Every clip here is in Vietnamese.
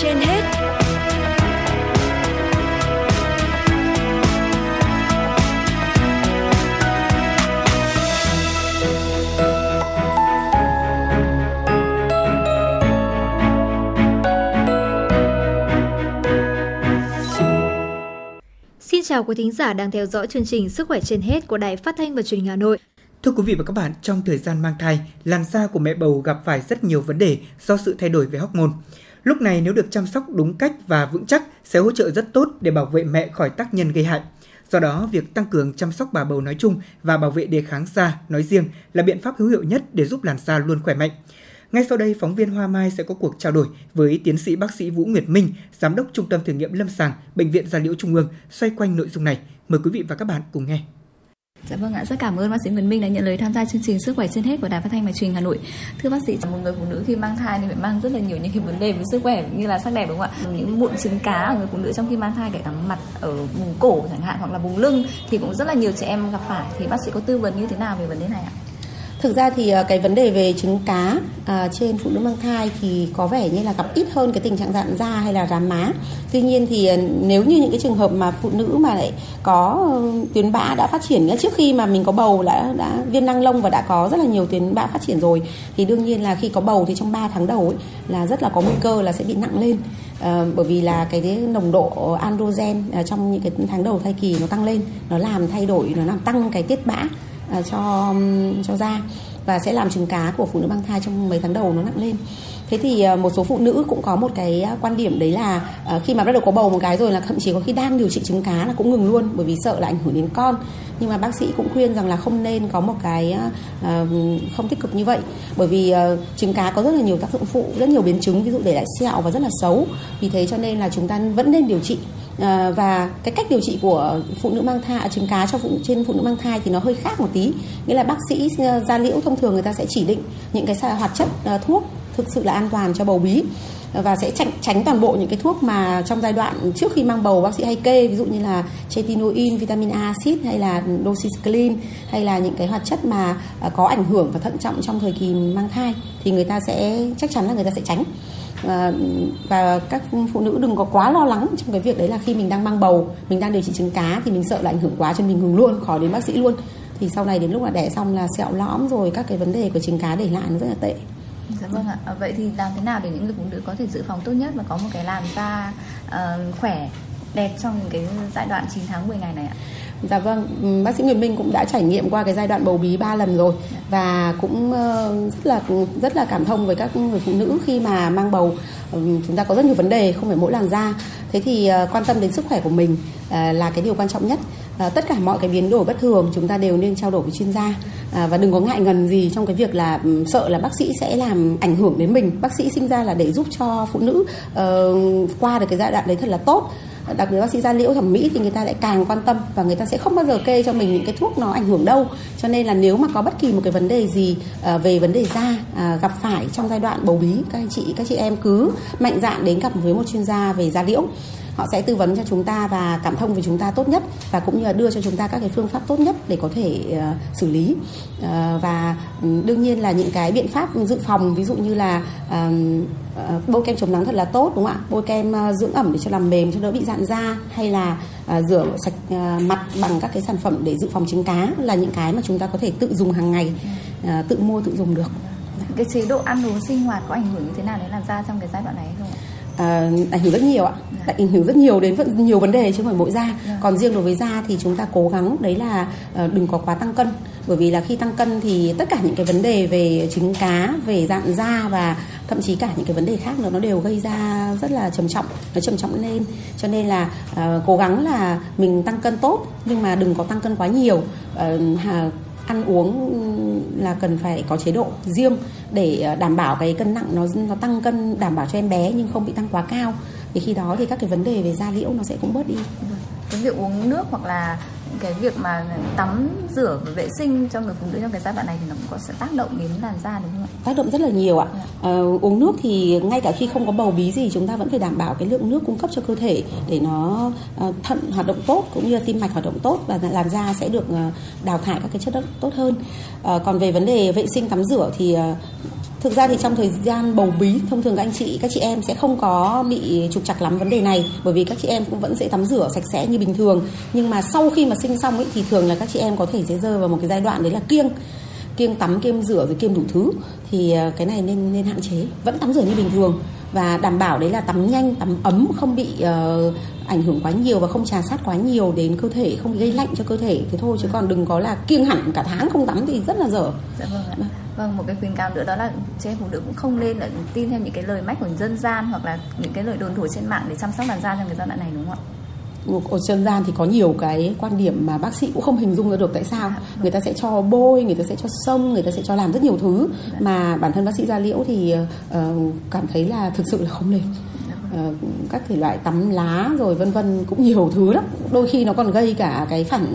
trên hết Xin chào quý thính giả đang theo dõi chương trình Sức khỏe trên hết của Đài Phát thanh và Truyền hình Hà Nội. Thưa quý vị và các bạn, trong thời gian mang thai, làn da của mẹ bầu gặp phải rất nhiều vấn đề do sự thay đổi về hormone. Lúc này nếu được chăm sóc đúng cách và vững chắc sẽ hỗ trợ rất tốt để bảo vệ mẹ khỏi tác nhân gây hại. Do đó, việc tăng cường chăm sóc bà bầu nói chung và bảo vệ đề kháng da nói riêng là biện pháp hữu hiệu nhất để giúp làn da luôn khỏe mạnh. Ngay sau đây, phóng viên Hoa Mai sẽ có cuộc trao đổi với tiến sĩ bác sĩ Vũ Nguyệt Minh, giám đốc Trung tâm thử nghiệm lâm sàng Bệnh viện Gia Liễu Trung ương xoay quanh nội dung này. Mời quý vị và các bạn cùng nghe. Dạ vâng ạ, rất cảm ơn bác sĩ Nguyễn Minh đã nhận lời tham gia chương trình Sức khỏe trên hết của Đài Phát thanh và Truyền Hà Nội. Thưa bác sĩ, một người phụ nữ khi mang thai thì phải mang rất là nhiều những cái vấn đề về sức khỏe như là sắc đẹp đúng không ạ? Những mụn trứng cá ở người phụ nữ trong khi mang thai kể cả mặt ở vùng cổ chẳng hạn hoặc là vùng lưng thì cũng rất là nhiều chị em gặp phải thì bác sĩ có tư vấn như thế nào về vấn đề này ạ? Thực ra thì ờ, cái vấn đề về trứng cá à, trên phụ nữ mang thai thì có vẻ như là gặp ít hơn cái tình trạng dạn da hay là rám má. Tuy nhiên thì ờ, nếu như những cái trường hợp mà phụ nữ mà lại có tuyến bã đã phát triển ngay trước khi mà mình có bầu đã đã viêm năng lông và đã có rất là nhiều tuyến bã phát triển rồi thì đương nhiên là khi có bầu thì trong 3 tháng đầu ấy, là rất là có nguy cơ là sẽ bị nặng lên. À, bởi vì là cái nồng độ androgen trong những cái tháng đầu thai kỳ nó tăng lên, nó làm thay đổi, nó làm tăng cái tiết bã À, cho um, cho da và sẽ làm trứng cá của phụ nữ mang thai trong mấy tháng đầu nó nặng lên. Thế thì ờ, một số phụ nữ cũng có một cái ờ, quan điểm đấy là ờ, khi mà bắt đầu có bầu một cái rồi là thậm chí có khi đang điều trị trứng cá là cũng ngừng luôn bởi vì sợ là ảnh hưởng đến con. Nhưng mà bác sĩ cũng khuyên rằng là không nên có một cái không tích cực như vậy. Bởi vì trứng cá có rất là nhiều tác dụng phụ rất nhiều biến chứng ví dụ để lại sẹo và rất là xấu. Vì thế cho nên là chúng ta vẫn nên điều trị. À, và cái cách điều trị của phụ nữ mang thai à, trứng cá cho phụ trên phụ nữ mang thai thì nó hơi khác một tí. Nghĩa là bác sĩ ờ, da liễu thông thường người ta sẽ chỉ định những cái hoạt chất ờ, thuốc thực sự là an toàn cho bầu bí và sẽ tránh tránh toàn bộ những cái thuốc mà trong giai đoạn trước khi mang bầu bác sĩ hay kê ví dụ như là tretinoin, vitamin A acid hay là doxycycline hay là những cái hoạt chất mà có ảnh hưởng và thận trọng trong thời kỳ mang thai thì người ta sẽ chắc chắn là người ta sẽ tránh và, các phụ nữ đừng có quá lo lắng trong cái việc đấy là khi mình đang mang bầu mình đang điều trị trứng cá thì mình sợ là ảnh hưởng quá cho mình ngừng luôn khỏi đến bác sĩ luôn thì sau này đến lúc là đẻ xong là sẹo lõm rồi các cái vấn đề của trứng cá để lại nó rất là tệ Dạ vâng ạ. À, vậy thì làm thế nào để những người phụ nữ có thể dự phòng tốt nhất và có một cái làn da uh, khỏe đẹp trong cái giai đoạn 9 tháng 10 ngày này ạ? Dạ vâng, bác sĩ Nguyễn Minh cũng đã trải nghiệm qua cái giai đoạn bầu bí 3 lần rồi và cũng ờ, rất là rất là cảm thông với các người phụ nữ khi mà mang bầu ừ, chúng ta có rất nhiều vấn đề không phải mỗi làn da. Thế thì ờ, quan tâm đến sức khỏe của mình ờ, là cái điều quan trọng nhất. Tất cả mọi cái biến đổi bất thường chúng ta đều nên trao đổi với chuyên gia và đừng có ngại ngần gì trong cái việc là ừ, sợ là bác sĩ sẽ làm ảnh hưởng đến mình bác sĩ sinh ra là để giúp cho phụ nữ qua được cái giai đoạn đấy thật là tốt đặc biệt bác sĩ da liễu thẩm mỹ thì người ta lại càng quan tâm và người ta sẽ không bao giờ kê cho mình những cái thuốc nó ảnh hưởng đâu. Cho nên là nếu mà có bất kỳ một cái vấn đề gì à, về vấn đề da à, gặp phải trong giai đoạn bầu bí, các anh chị, các chị em cứ mạnh dạn đến gặp với một chuyên gia về da liễu họ sẽ tư vấn cho chúng ta và cảm thông với chúng ta tốt nhất và cũng như là đưa cho chúng ta các cái phương pháp tốt nhất để có thể uh, xử lý. Uh, và ừ, đương nhiên là những cái biện pháp dự phòng ví dụ như là uh, bôi kem chống nắng thật là tốt đúng không ạ? Bôi kem uh, dưỡng ẩm để cho làm mềm cho đỡ bị dạn da hay là uh, rửa sạch uh, mặt bằng các cái sản phẩm để dự phòng trứng cá là những cái mà chúng ta có thể tự dùng hàng ngày uh, tự mua tự dùng được. Cái chế độ ăn uống sinh hoạt có ảnh hưởng như thế nào đến làn da trong cái giai đoạn này không ạ? À, ảnh hưởng rất nhiều ạ. Dạ. ảnh hưởng rất nhiều đến nhiều vấn đề chứ không phải mỗi da. Dạ. còn riêng đối với da thì chúng ta cố gắng đấy là uh, đừng có quá tăng cân. Bởi vì là khi tăng cân thì tất cả những cái vấn đề về trứng cá về dạn da và thậm chí cả những cái vấn đề khác nữa nó đều gây ra rất là trầm trọng nó trầm trọng lên. Cho nên là uh, cố gắng là mình tăng cân tốt nhưng mà đừng có tăng cân quá nhiều. Uh, ăn uống là cần phải có chế độ riêng để ờ, đảm bảo cái cân nặng nó nó tăng cân, đảm bảo cho em bé nhưng không bị tăng quá cao. Thì khi đó thì các cái vấn đề về da liễu nó sẽ cũng bớt đi. Vâng. Cái việc uống nước hoặc là cái việc mà tắm rửa và vệ sinh cho người phụ nữ trong cái giai đoạn này thì nó cũng có sẽ tác động đến làn da đúng không ạ? Tác động rất là nhiều ạ. À, uống nước thì ngay cả khi không có bầu bí gì chúng ta vẫn phải đảm bảo cái lượng nước cung cấp cho cơ thể để nó uh, thận hoạt động tốt cũng như tim mạch hoạt động tốt và làn da sẽ được uh, đào thải các cái chất đất tốt hơn. Uh, còn về vấn đề vệ sinh tắm rửa thì uh, Thực ra thì trong thời gian bầu bí thông thường các anh chị các chị em sẽ không có bị trục trặc lắm vấn đề này bởi vì các chị em cũng vẫn sẽ tắm rửa sạch sẽ như bình thường. Nhưng mà sau khi mà sinh xong ấy thì thường là các chị em có thể sẽ rơi vào một cái giai đoạn đấy là kiêng. Kiêng tắm kiêng rửa rồi kiêng đủ thứ. Thì à, cái này nên nên hạn chế. Vẫn tắm rửa như bình thường. Và đảm bảo đấy là tắm nhanh tắm ấm không bị uh, ảnh hưởng quá nhiều và không trà sát quá nhiều đến cơ thể không gây lạnh cho cơ thể. Thế thôi chứ còn đừng có là kiêng hẳn cả tháng không tắm thì rất là dở. Dạ vâng ạ. Vâng một cái khuyến cáo nữa đó là chị em phụ nữ cũng không nên là tin theo những cái lời mách của dân gian hoặc là những cái lời đồn thổi trên mạng để chăm sóc làn da trong cái giai đoạn này đúng không ạ? Ở dân gian thì có nhiều cái quan điểm mà bác sĩ cũng không hình dung ra được tại sao. Dạ, vâng. người ta sẽ cho bôi người ta sẽ cho sông người ta sẽ cho làm rất nhiều thứ dạ. mà bản thân bác sĩ da liễu thì uh, cảm thấy là thực sự là không nên Ờ, các thể loại tắm lá rồi vân vân, cũng nhiều thứ lắm. Đôi khi nó còn gây cả cái phản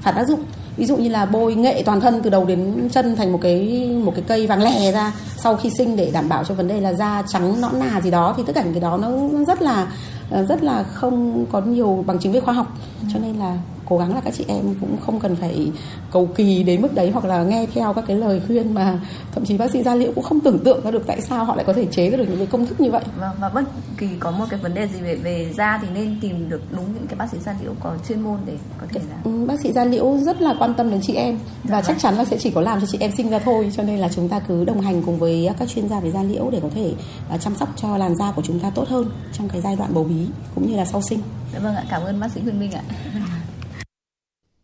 phản tác dụng. Ví dụ như là bôi nghệ toàn thân từ đầu đến chân thành một cái một cái cây vàng lè ra, sau khi sinh để đảm bảo cho vấn đề là da trắng, nõn nà gì đó, thì tất cả những cái đó nó rất là ờ, rất là không có nhiều bằng chứng về khoa học. Cho nên là cố gắng là các chị em cũng không cần phải cầu kỳ đến mức đấy hoặc là nghe theo các cái lời khuyên mà thậm chí bác sĩ da liễu cũng không tưởng tượng ra được tại sao họ lại có thể chế ra được những cái công thức như vậy vâng và bất kỳ có một cái vấn đề gì về về da thì nên tìm được đúng những cái bác sĩ da liễu có chuyên môn để có thể là ừ, bác sĩ da liễu rất là quan tâm đến chị em và dạ, chắc vâng. chắn là sẽ chỉ có làm cho chị em sinh ra thôi cho nên là chúng ta cứ đồng hành cùng với các chuyên gia về da liễu để có thể uh, chăm sóc cho làn da của chúng ta tốt hơn trong cái giai đoạn bầu bí cũng như là sau sinh. Dạ vâng ạ, cảm ơn bác sĩ Huyền Minh ạ.